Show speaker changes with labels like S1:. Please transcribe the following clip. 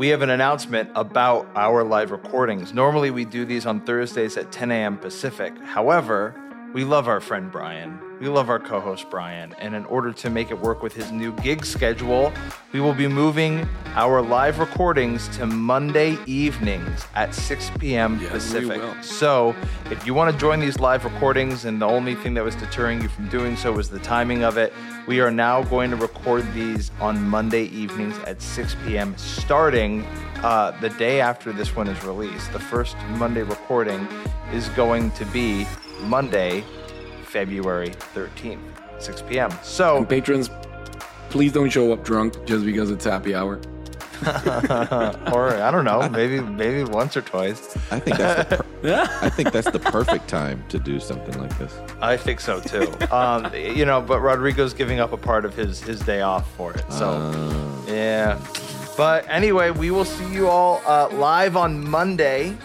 S1: we have an announcement about our live recordings. Normally, we do these on Thursdays at 10 a.m. Pacific. However, we love our friend Brian. We love our co host Brian. And in order to make it work with his new gig schedule, we will be moving our live recordings to Monday evenings at 6 p.m.
S2: Yes,
S1: Pacific. So, if you want to join these live recordings, and the only thing that was deterring you from doing so was the timing of it, we are now going to record these on Monday evenings at 6 p.m. starting uh, the day after this one is released. The first Monday recording is going to be Monday, February 13th, 6 p.m. So,
S2: And patrons, please don't show up drunk just because it's happy hour.
S1: or I don't know, maybe maybe once or twice.
S3: I think that's the per- I think that's the perfect time to do something like this.
S1: I think so too. um, you know, but Rodrigo's giving up a part of his his day off for it. So
S3: Uh,
S1: yeah. But anyway, we will see you all uh, live on Monday